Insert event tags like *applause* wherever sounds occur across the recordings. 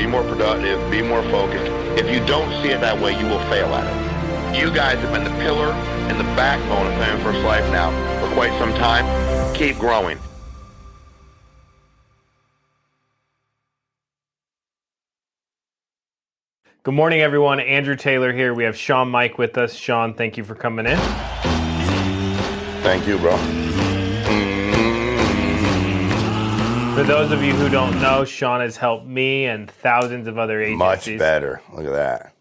Be more productive. Be more focused. If you don't see it that way, you will fail at it. You guys have been the pillar and the backbone of Family First Life now for quite some time. Keep growing. Good morning, everyone. Andrew Taylor here. We have Shawn Meaike with us. Shawn, thank you for coming in. Thank you, bro. For those of you who don't know, Shawn has helped me and thousands of other agencies. Much better. Look at that.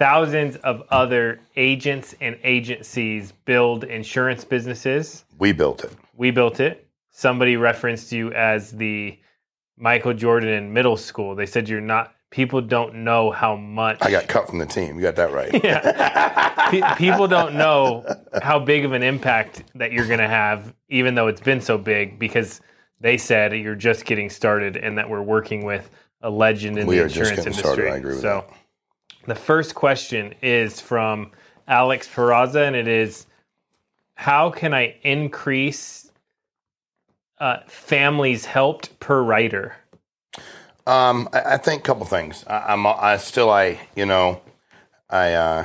Thousands of other agents and agencies build insurance businesses. We built it. We built it. Somebody referenced you as the Michael Jordan in middle school. They said you're not. People don't know how much. I got cut from the team. You got that right. *laughs* yeah. Pe- people don't know how big of an impact that you're going to have, even though it's been so big, because they said you're just getting started and that we're working with a legend in We the are just insurance getting industry. started. I agree with so, the first question is from Alex Peraza, and it is How can I increase uh, families helped per writer? Um, I, I think a couple things. I, I'm I still I you know I uh,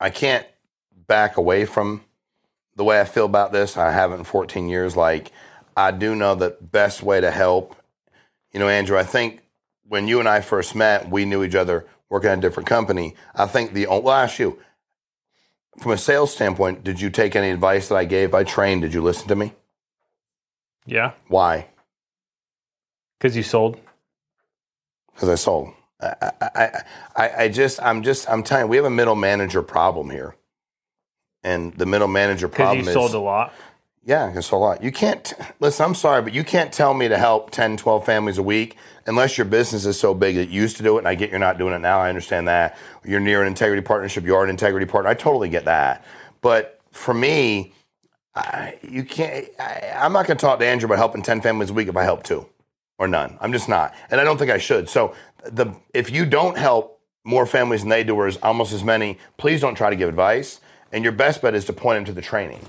I can't back away from the way I feel about this. I haven't in 14 years. Like I do know that best way to help. You know, Andrew. I think when you and I first met, we knew each other working at a different company. I think the well, I'll ask you from a sales standpoint. Did you take any advice that I gave? I trained. Did you listen to me? Yeah, Why? because you sold. because I sold. I, I, I, I just, I'm just, I'm telling you, we have a middle manager problem here, and the middle manager problem you is, sold a lot. Yeah, it's a lot. You can't listen. I'm sorry, but you can't tell me to help 10, 12 families a week unless your business is so big that you used to do it, and I get you're not doing it now. I understand that you're near an integrity partnership. You are an integrity partner. I totally get that, but for me, I, you can't. I, I'm not going to talk to Andrew about helping 10 families a week if I help two or none. I'm just not, and I don't think I should. So the if you don't help more families than they do, or almost as many, please don't try to give advice. And your best bet is to point them to the training.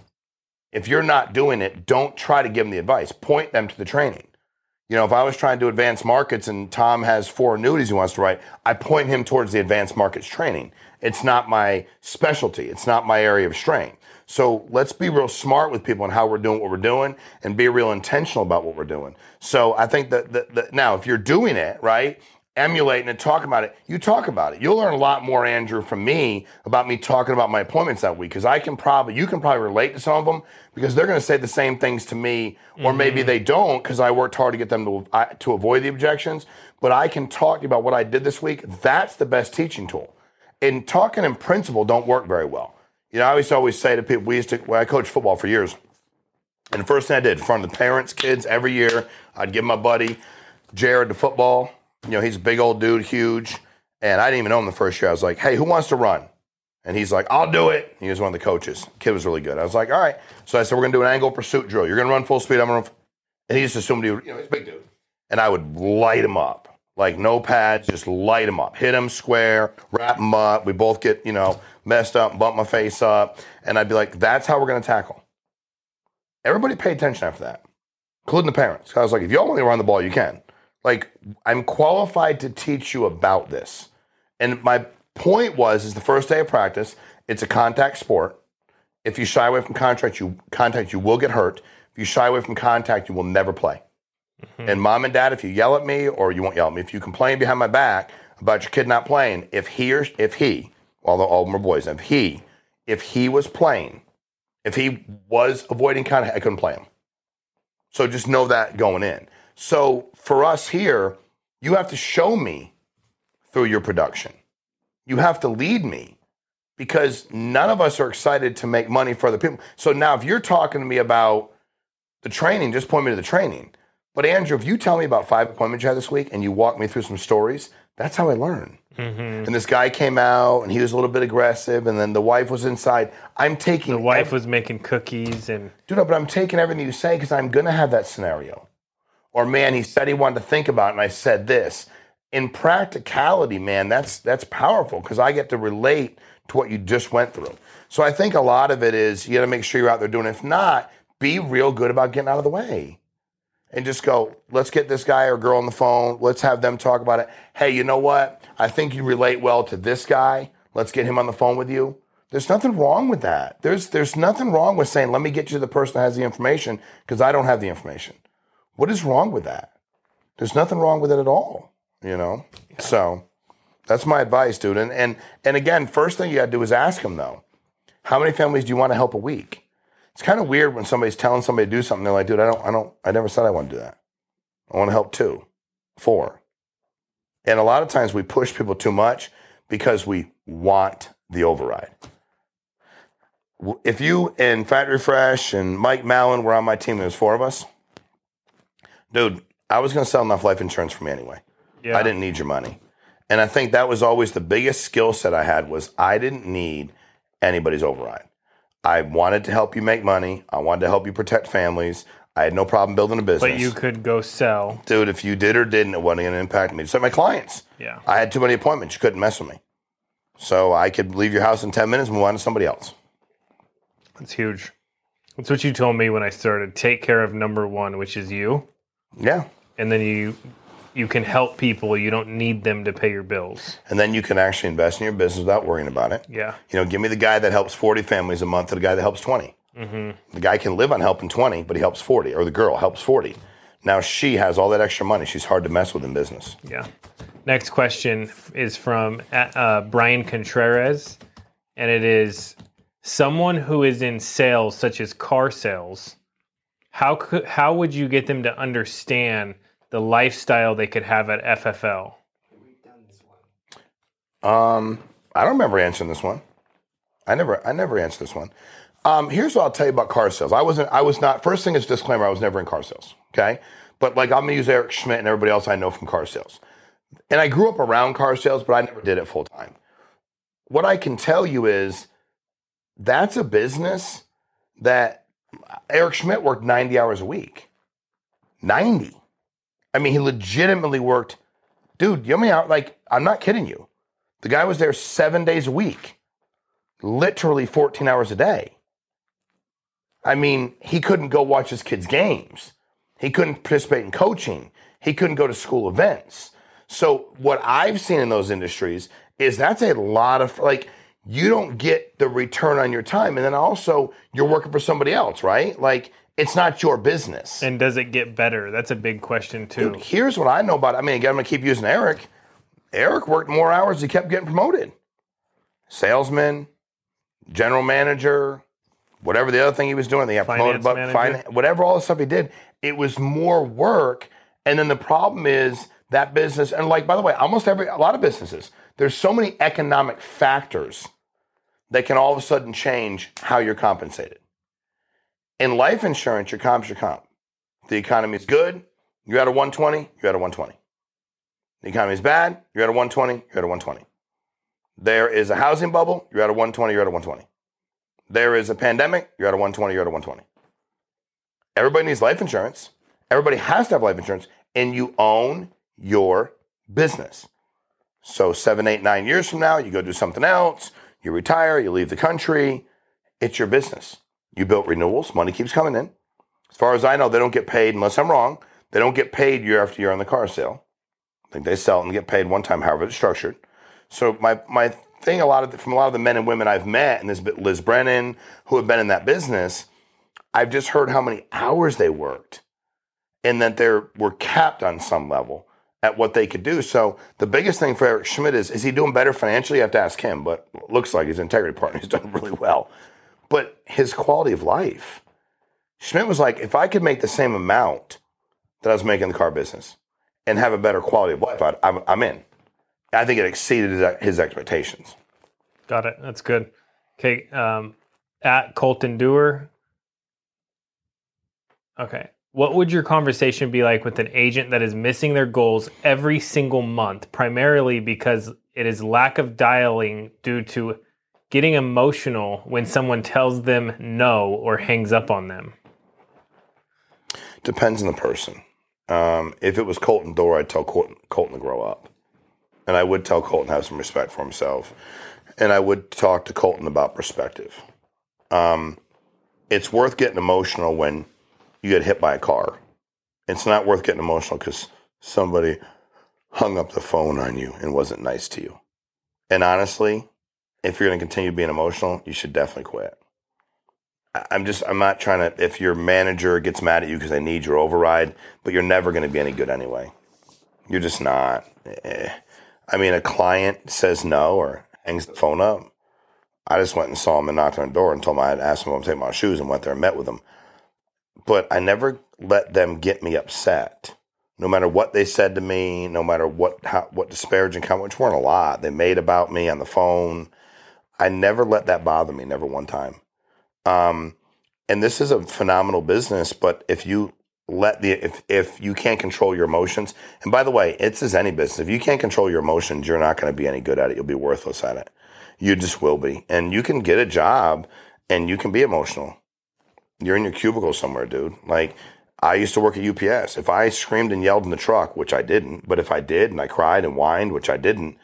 If you're not doing it, don't try to give them the advice. Point them to the training. You know, if I was trying to advance markets and Tom has four annuities he wants to write, I point him towards the advanced markets training. It's not my specialty. It's not my area of strength. So let's be real smart with people on how we're doing what we're doing and be real intentional about what we're doing. So I think that, that, that now, if you're doing it, right, emulating and talking about it, you talk about it. You'll learn a lot more, Andrew, from me about me talking about my appointments that week because I can probably, you can probably relate to some of them because they're going to say the same things to me, or maybe mm-hmm. they don't because I worked hard to get them to, I, to avoid the objections. But I can talk about what I did this week. That's the best teaching tool. And talking in principle don't work very well. You know, I always always say to people, we used to, well, I coached football for years. And the first thing I did in front of the parents, kids, every year, I'd give my buddy Jared the football. You know, he's a big old dude, huge. And I didn't even know him the first year. I was like, hey, who wants to run? And he's like, I'll do it. He was one of the coaches. Kid was really good. I was like, all right. So I said, we're going to do an angle pursuit drill. You're going to run full speed. I'm going to. And he just assumed he, would, you know, he's a big dude. And I would light him up, like no pads, just light him up, hit him square, wrap him up. We both get, you know, messed up, bump my face up. And I'd be like, that's how we're going to tackle. Everybody pay attention after that, including the parents. I was like, if y'all want to run the ball, you can. Like, I'm qualified to teach you about this. And my point was, is the first day of practice, it's a contact sport. If you shy away from contact, you contact, you will get hurt. If you shy away from contact, you will never play. Mm-hmm. And mom and dad, if you yell at me or you won't yell at me, if you complain behind my back about your kid not playing, if he or if he, all, the, all of them are boys, if he, if he was playing, if he was avoiding contact, I couldn't play him. So just know that going in. So for us here, you have to show me through your production. You have to lead me because none of us are excited to make money for other people. So now if you're talking to me about the training, just point me to the training. But Andrew, if you tell me about five appointments you had this week and you walk me through some stories, that's how I learn. Mm-hmm. And this guy came out and he was a little bit aggressive, and then the wife was inside. I'm taking The wife ev- was making cookies and dude, no, but I'm taking everything you say because I'm gonna have that scenario. Or man, he said he wanted to think about it, and I said this. In practicality, man, that's that's powerful because I get to relate to what you just went through. So I think a lot of it is you got to make sure you're out there doing. It. If not, be real good about getting out of the way, and just go. Let's get this guy or girl on the phone. Let's have them talk about it. Hey, you know what? I think you relate well to this guy. Let's get him on the phone with you. There's nothing wrong with that. There's there's nothing wrong with saying, let me get you the person that has the information because I don't have the information. What is wrong with that? There's nothing wrong with it at all. You know? So that's my advice, dude. And and and again, first thing you gotta do is ask them though. How many families do you want to help a week? It's kind of weird when somebody's telling somebody to do something, they're like, dude, I don't I don't I never said I want to do that. I want to help two, four. And a lot of times we push people too much because we want the override. If you and Fat Refresh and Mike Mallon were on my team, there's four of us. Dude, I was going to sell enough life insurance for me anyway. yeah. I didn't need your money. And I think that was always the biggest skill set I had was I didn't need anybody's override. I wanted to help you make money. I wanted to help you protect families. I had no problem building a business. But you could go sell. Dude, if you did or didn't, it wasn't going to impact me. So my clients. Yeah. I had too many appointments. You couldn't mess with me. So I could leave your house in 10 minutes and move on to somebody else. That's huge. That's what you told me when I started. Take care of number one, which is you. Yeah. And then you you can help people. You don't need them to pay your bills. And then you can actually invest in your business without worrying about it. Yeah. You know, give me the guy that helps 40 families a month to the guy that helps 20. The guy can live on helping 20, but he helps 40, or the girl helps 40. Now she has all that extra money. She's hard to mess with in business. Yeah. Next question is from uh, Brian Contreras, and it is someone who is in sales, such as car sales. How could how would you get them to understand the lifestyle they could have at FFL? Um, I don't remember answering this one. I never, I never answered this one. Um, here's what I'll tell you about car sales. I wasn't, I was not. First thing is disclaimer: I was never in car sales. Okay, but like I'm gonna use Eric Schmidt and everybody else I know from car sales. And I grew up around car sales, but I never did it full time. What I can tell you is that's a business that Eric Schmidt worked 90 hours a week. 90. I mean, he legitimately worked, dude, you know hours? Like, I'm not kidding you. The guy was there seven days a week, literally 14 hours a day. I mean, he couldn't go watch his kids' games. He couldn't participate in coaching. He couldn't go to school events. So, what I've seen in those industries is that's a lot of, like, you don't get the return on your time. And then also, you're working for somebody else, right? Like, it's not your business. And does it get better? That's a big question too. Dude, here's what I know about. it. I mean, again, I'm gonna keep using Eric. Eric worked more hours. He kept getting promoted. Salesman, general manager, whatever the other thing he was doing. They got promoted, but fin- whatever all the stuff he did, it was more work. And then the problem is that business, and like by the way, almost every a lot of businesses, there's so many economic factors that can all of a sudden change how you're compensated. In life insurance, your comp's your comp. The economy is good, you're at a 120, you're at a 120. The economy is bad, you're at a 120, you're at a 120. There is a housing bubble, you're at a 120, you're at a 120. There is a pandemic, you're at a 120, you're at a 120. Everybody needs life insurance. Everybody has to have life insurance, and you own your business. So, seven, eight, nine years from now, you go do something else, you retire, you leave the country. It's your business. You built renewals, money keeps coming in. As far as I know, they don't get paid, unless I'm wrong, they don't get paid year after year on the car sale. I think they sell and get paid one time, however it's structured. So my my thing, a lot of the, from a lot of the men and women I've met, and this Liz Brennan, who have been in that business, I've just heard how many hours they worked, and that they were capped on some level at what they could do. So the biggest thing for Eric Schmidt is is he doing better financially? You have to ask him, but looks like his integrity partner has *laughs* done really well. But his quality of life, Schmidt was like, if I could make the same amount that I was making in the car business and have a better quality of life, I'm, I'm in. I think it exceeded his, his expectations. Got it. That's good. Okay. Um, at Colton Doer. Okay. What would your conversation be like with an agent that is missing their goals every single month, primarily because it is lack of dialing due to getting emotional when someone tells them no or hangs up on them? Depends on the person. Um, if it was Colton Dora, I'd tell Colton, Colton to grow up. And I would tell Colton to have some respect for himself. And I would talk to Colton about perspective. Um, it's worth getting emotional when you get hit by a car. It's not worth getting emotional because somebody hung up the phone on you and wasn't nice to you. And honestly, if you're going to continue being emotional, you should definitely quit. I'm just, I'm not trying to, if your manager gets mad at you because they need your override, but you're never going to be any good anyway. You're just not. Eh. I mean, a client says no or hangs the phone up. I just went and saw him and knocked on the door and told him I had asked him to take my shoes and went there and met with him. But I never let them get me upset. No matter what they said to me, no matter what how, what disparaging comments, which weren't a lot, they made about me on the phone. I never let that bother me, never one time. Um, and this is a phenomenal business, but if you let the if if you can't control your emotions, and by the way, it's as any business. If you can't control your emotions, you're not going to be any good at it. You'll be worthless at it. You just will be. And you can get a job and you can be emotional. You're in your cubicle somewhere, dude. Like I used to work at UPS. If I screamed and yelled in the truck, which I didn't, but if I did and I cried and whined, which I didn't,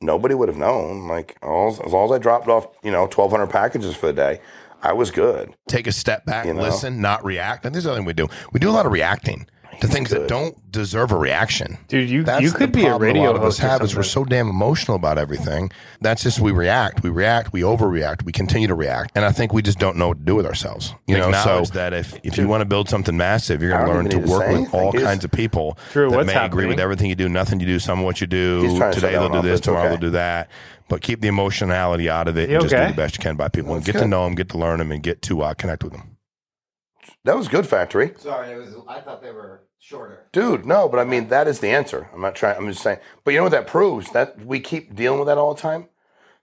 nobody would have known. Like as long as I dropped off, you know, 1,200 packages for the day, I was good. Take a step back, You know? listen, not react. And this is the other thing we do. We do a lot of reacting to things that don't deserve a reaction. Dude, you That's you the could be a problem radio lot of us host. or have is we're so damn emotional about everything. That's just we react, we react, we overreact, we continue to react, and I think we just don't know what to do with ourselves. You know, so that if if you want to build something massive, you're going to learn to even need to work with all anything. He's- kinds of people Drew, that what's may agree with everything you do, nothing you do, some of what you do. To Today they'll do this, tomorrow okay. they'll do that. But keep the emotionality out of it You and just do the best you can by people and That's get to know them, get to learn them, and get to uh, connect with them. That was good, factory. Sorry, it was. I thought they were shorter. Dude, no, but I mean that is the answer. I'm not trying. I'm just saying. But you know what that proves? That we keep dealing with that all the time.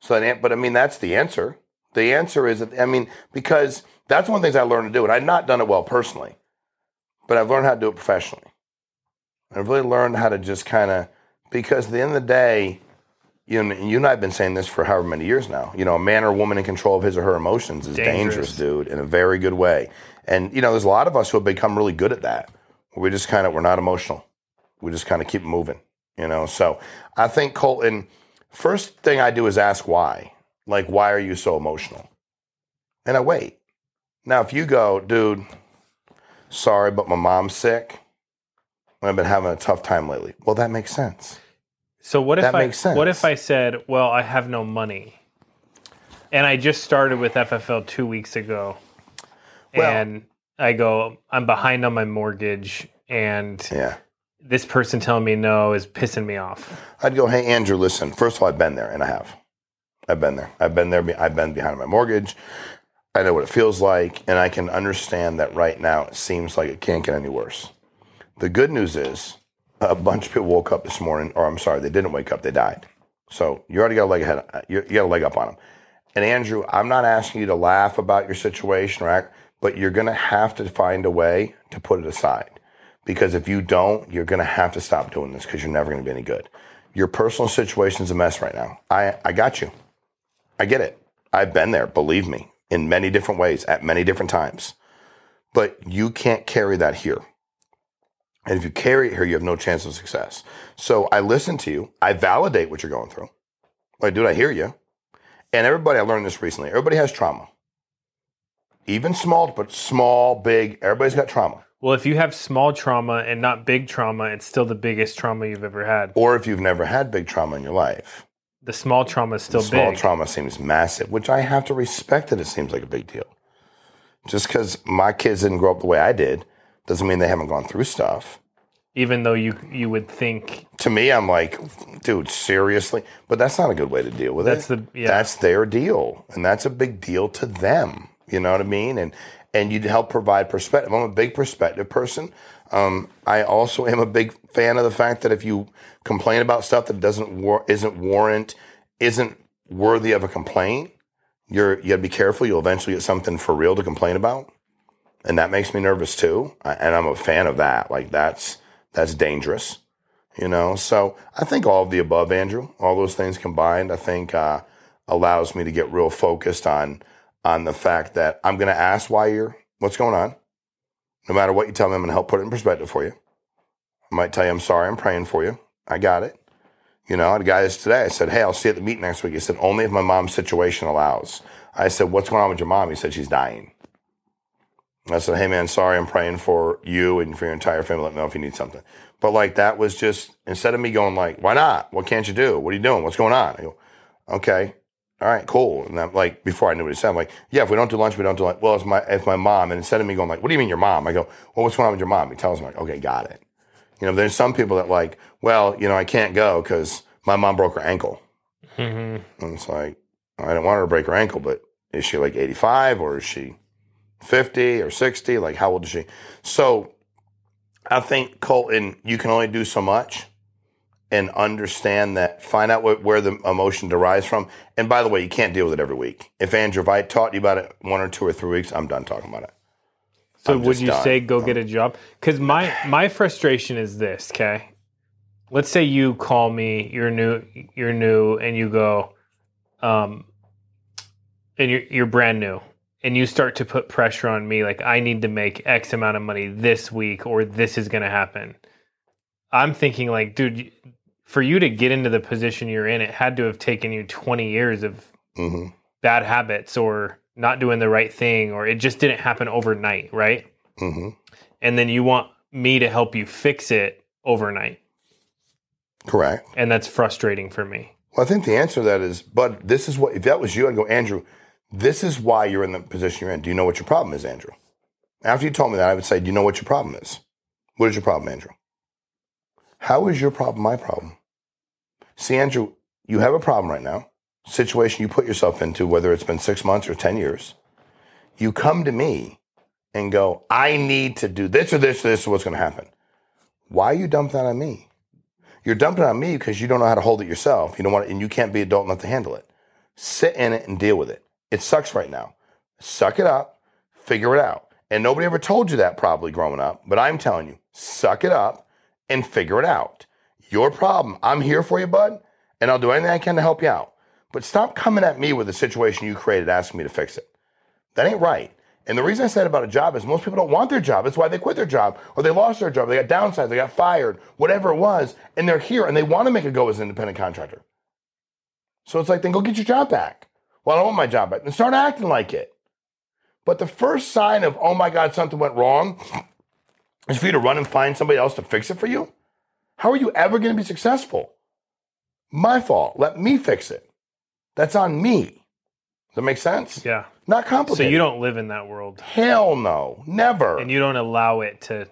So that, but I mean that's the answer. The answer is that I mean because that's one of the things I learned to do, and I've not done it well personally, but I've learned how to do it professionally. I've really learned how to just kind of because at the end of the day, you know, you and I have been saying this for however many years now. You know, a man or woman in control of his or her emotions is Dangerous. dangerous, dude, in a very good way. And you know, there's a lot of us who have become really good at that. We just kind of we're not emotional. We just kind of keep moving. You know, so I think Colton. First thing I do is ask why. Like, why are you so emotional? And I wait. Now, if you go, dude, sorry, but my mom's sick. I've been having a tough time lately. Well, that makes sense. So what if That I makes sense. what if I said, "Well, I have no money," and I just started with FFL two weeks ago, Well- and I go, "I'm behind on my mortgage," and Yeah. this person telling me no is pissing me off. I'd go, hey, Andrew, listen. First of all, I've been there, and I have. I've been there. I've been there. I've been behind my mortgage. I know what it feels like, and I can understand that right now it seems like it can't get any worse. The good news is a bunch of people woke up this morning, or I'm sorry, they didn't wake up, they died. So you already got a leg ahead. Uh, you you got a leg up on them. And Andrew, I'm not asking you to laugh about your situation or act, but you're going to have to find a way to put it aside. Because if you don't, you're going to have to stop doing this because you're never going to be any good. Your personal situation's a mess right now. I, I got you. I get it. I've been there, believe me, in many different ways at many different times. But you can't carry that here. And if you carry it here, you have no chance of success. So I listen to you. I validate what you're going through. Like, dude, I hear you. And everybody, I learned this recently. Everybody has trauma. Even small, but small, big, everybody's got trauma. Well, if you have small trauma and not big trauma, it's still the biggest trauma you've ever had. Or if you've never had big trauma in your life, The small trauma is still small big. trauma seems massive, which I have to respect that it seems like a big deal. Just because my kids didn't grow up the way I did doesn't mean they haven't gone through stuff. even though you you would think To me, I'm like, dude, seriously? But that's not a good way to deal with That's it. the- yeah. That's their deal, and that's a big deal to them. You know what I mean? And and you'd help provide perspective. I'm a big perspective person. Um, I also am a big fan of the fact that if you complain about stuff that doesn't war- isn't warrant, isn't worthy of a complaint, you're you got to be careful. You'll eventually get something for real to complain about. and that makes me nervous too. And I'm a fan of that. Like that's that's dangerous, you know. So I think all of the above, Andrew, all those things combined, I think uh, allows me to get real focused on on the fact that I'm going to ask why you're what's going on. No matter what you tell me, I'm going to help put it in perspective for you. I might tell you I'm sorry, I'm praying for you. I got it. You know, I had a guy today. I said, Hey, I'll see you at the meet next week. He said, Only if my mom's situation allows. I said, What's going on with your mom? He said, She's dying. I said, Hey, man, sorry, I'm praying for you and for your entire family. Let me know if you need something. But like, that was just, instead of me going, like, Why not? What can't you do? What are you doing? What's going on? I go, Okay. All right, cool. And I'm like, before I knew what he said, I'm like, yeah, if we don't do lunch, we don't do lunch. Well, it's my, it's my mom. And instead of me going like, what do you mean your mom? I go, well, what's going on with your mom? He tells me like, okay, got it. You know, there's some people that like, well, you know, I can't go because my mom broke her ankle. Mm-hmm. And it's like, I didn't want her to break her ankle, but is she like 85 or is she 50 or 60? Like, how old is she? So I think, Colton, you can only do so much and understand that, find out what, where the emotion derives from. And by the way, you can't deal with it every week. If Andrew, I taught you about it one or two or three weeks, I'm done talking about it. So I'm would you done. say go get a job? Because my my frustration is this. Okay, let's say you call me. You're new. You're new, and you go, um, and you're you're brand new, and you start to put pressure on me. Like I need to make X amount of money this week, or this is going to happen. I'm thinking like, dude, for you to get into the position you're in, it had to have taken you 20 years of mm-hmm. bad habits or not doing the right thing or it just didn't happen overnight, right? Mm-hmm. And then you want me to help you fix it overnight. Correct. And that's frustrating for me. Well, I think the answer to that is, but this is what, if that was you, I'd go, Andrew, this is why you're in the position you're in. Do you know what your problem is, Andrew? After you told me that, I would say, Do you know what your problem is? What is your problem, Andrew? How is your problem my problem? See, Andrew, you have a problem right now situation you put yourself into, whether it's been six months or 10 years, you come to me and go, I need to do this or this or this, or what's going to happen. Why you dump that on me? You're dumping it on me because you don't know how to hold it yourself. You don't want, and you can't be adult enough to handle it. Sit in it and deal with it. It sucks right now. Suck it up, figure it out. And nobody ever told you that probably growing up, but I'm telling you, suck it up and figure it out. Your problem. I'm here for you, bud, and I'll do anything I can to help you out. But stop coming at me with a situation you created asking me to fix it. That ain't right. And the reason I said about a job is most people don't want their job. That's why they quit their job or they lost their job. They got downsized, they got fired, whatever it was. And they're here and they want to make a go as an independent contractor. So it's like, then go get your job back. Well, I don't want my job back. Then start acting like it. But the first sign of, oh my God, something went wrong is for you to run and find somebody else to fix it for you. How are you ever going to be successful? My fault. Let me fix it. That's on me. Does that make sense? Yeah. Not complicated. So you don't live in that world. Hell no. Never. And you don't allow it to.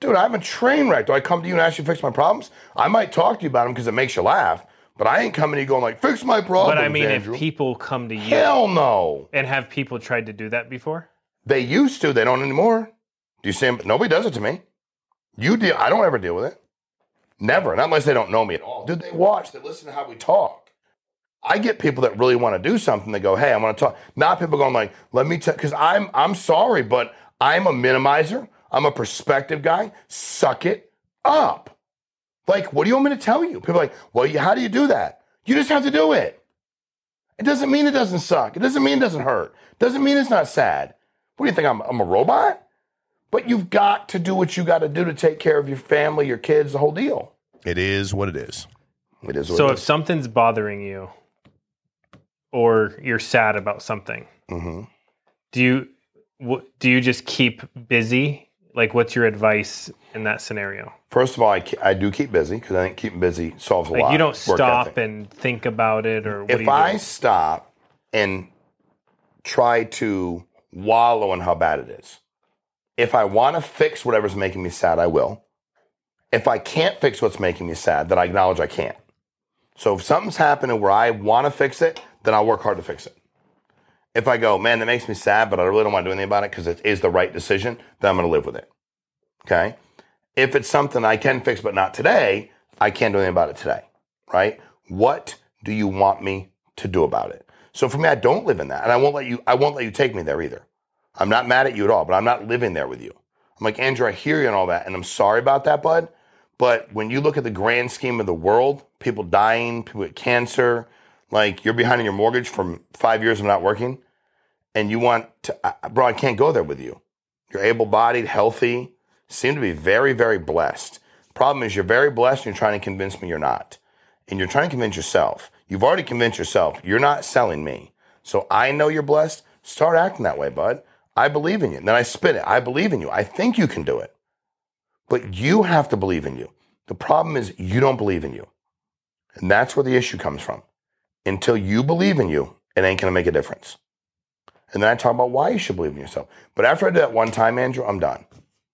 Dude, I'm a train wreck. Do I come to you and ask you to fix my problems? I might talk to you about them because it makes you laugh, but I ain't coming to you going like, fix my problems. But I mean, Andrew. if people come to you. Hell no. And have people tried to do that before? They used to. They don't anymore. Do you see them? Nobody does it to me. You deal. I don't ever deal with it. Never. Not unless they don't know me at all. Dude, they watch. They listen to how we talk. I get people that really want to do something. They go, "Hey, I'm going to talk." Not people going like, "Let me," tell," because I'm I'm sorry, but I'm a minimizer. I'm a perspective guy. Suck it up. Like, what do you want me to tell you? People like, "Well, how do you do that?" You just have to do it. It doesn't mean it doesn't suck. It doesn't mean it doesn't hurt. It doesn't mean it's not sad. What do you think? I'm, I'm a robot? But you've got to do what you got to do to take care of your family, your kids, the whole deal. It is what it is. It is. so it if something's bothering you, or you're sad about something, mm-hmm. do you do you just keep busy? Like, what's your advice in that scenario? First of all, I, I do keep busy because I think keeping busy solves a like lot. You don't stop and think about it, or if I stop and try to wallow in how bad it is. If I want to fix whatever's making me sad, I will. If I can't fix what's making me sad, then I acknowledge I can't. So if something's happening where I want to fix it, then I'll work hard to fix it. If I go, man, that makes me sad, but I really don't want to do anything about it because it is the right decision, then I'm going to live with it. Okay. If it's something I can fix, but not today, I can't do anything about it today. Right. What do you want me to do about it? So for me, I don't live in that, and I won't let you. I won't let you take me there either. I'm not mad at you at all, but I'm not living there with you. I'm like, Andrew, I hear you and all that, and I'm sorry about that, bud. But when you look at the grand scheme of the world, people dying, people with cancer, like you're behind on your mortgage from five years of not working, and you want to, bro, I can't go there with you. You're able bodied, healthy, seem to be very, very blessed. Problem is, you're very blessed and you're trying to convince me you're not. And you're trying to convince yourself. You've already convinced yourself you're not selling me. So I know you're blessed. Start acting that way, bud. I believe in you. And then I spit it. I believe in you. I think you can do it. But you have to believe in you. The problem is you don't believe in you. And that's where the issue comes from. Until you believe in you, it ain't going to make a difference. And then I talk about why you should believe in yourself. But after I do that one time, Andrew, I'm done.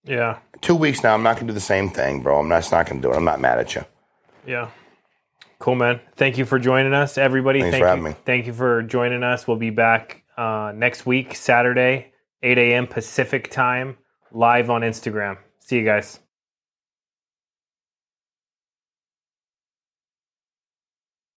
Yeah. Two weeks now, I'm not going to do the same thing, bro. I'm not, not going to do it. I'm not mad at you. Yeah. Cool, man. Thank you for joining us, everybody. Thanks thank for you, having me. Thank you for joining us. We'll be back uh, next week, Saturday, 8 a.m. Pacific time, live on Instagram. See you guys.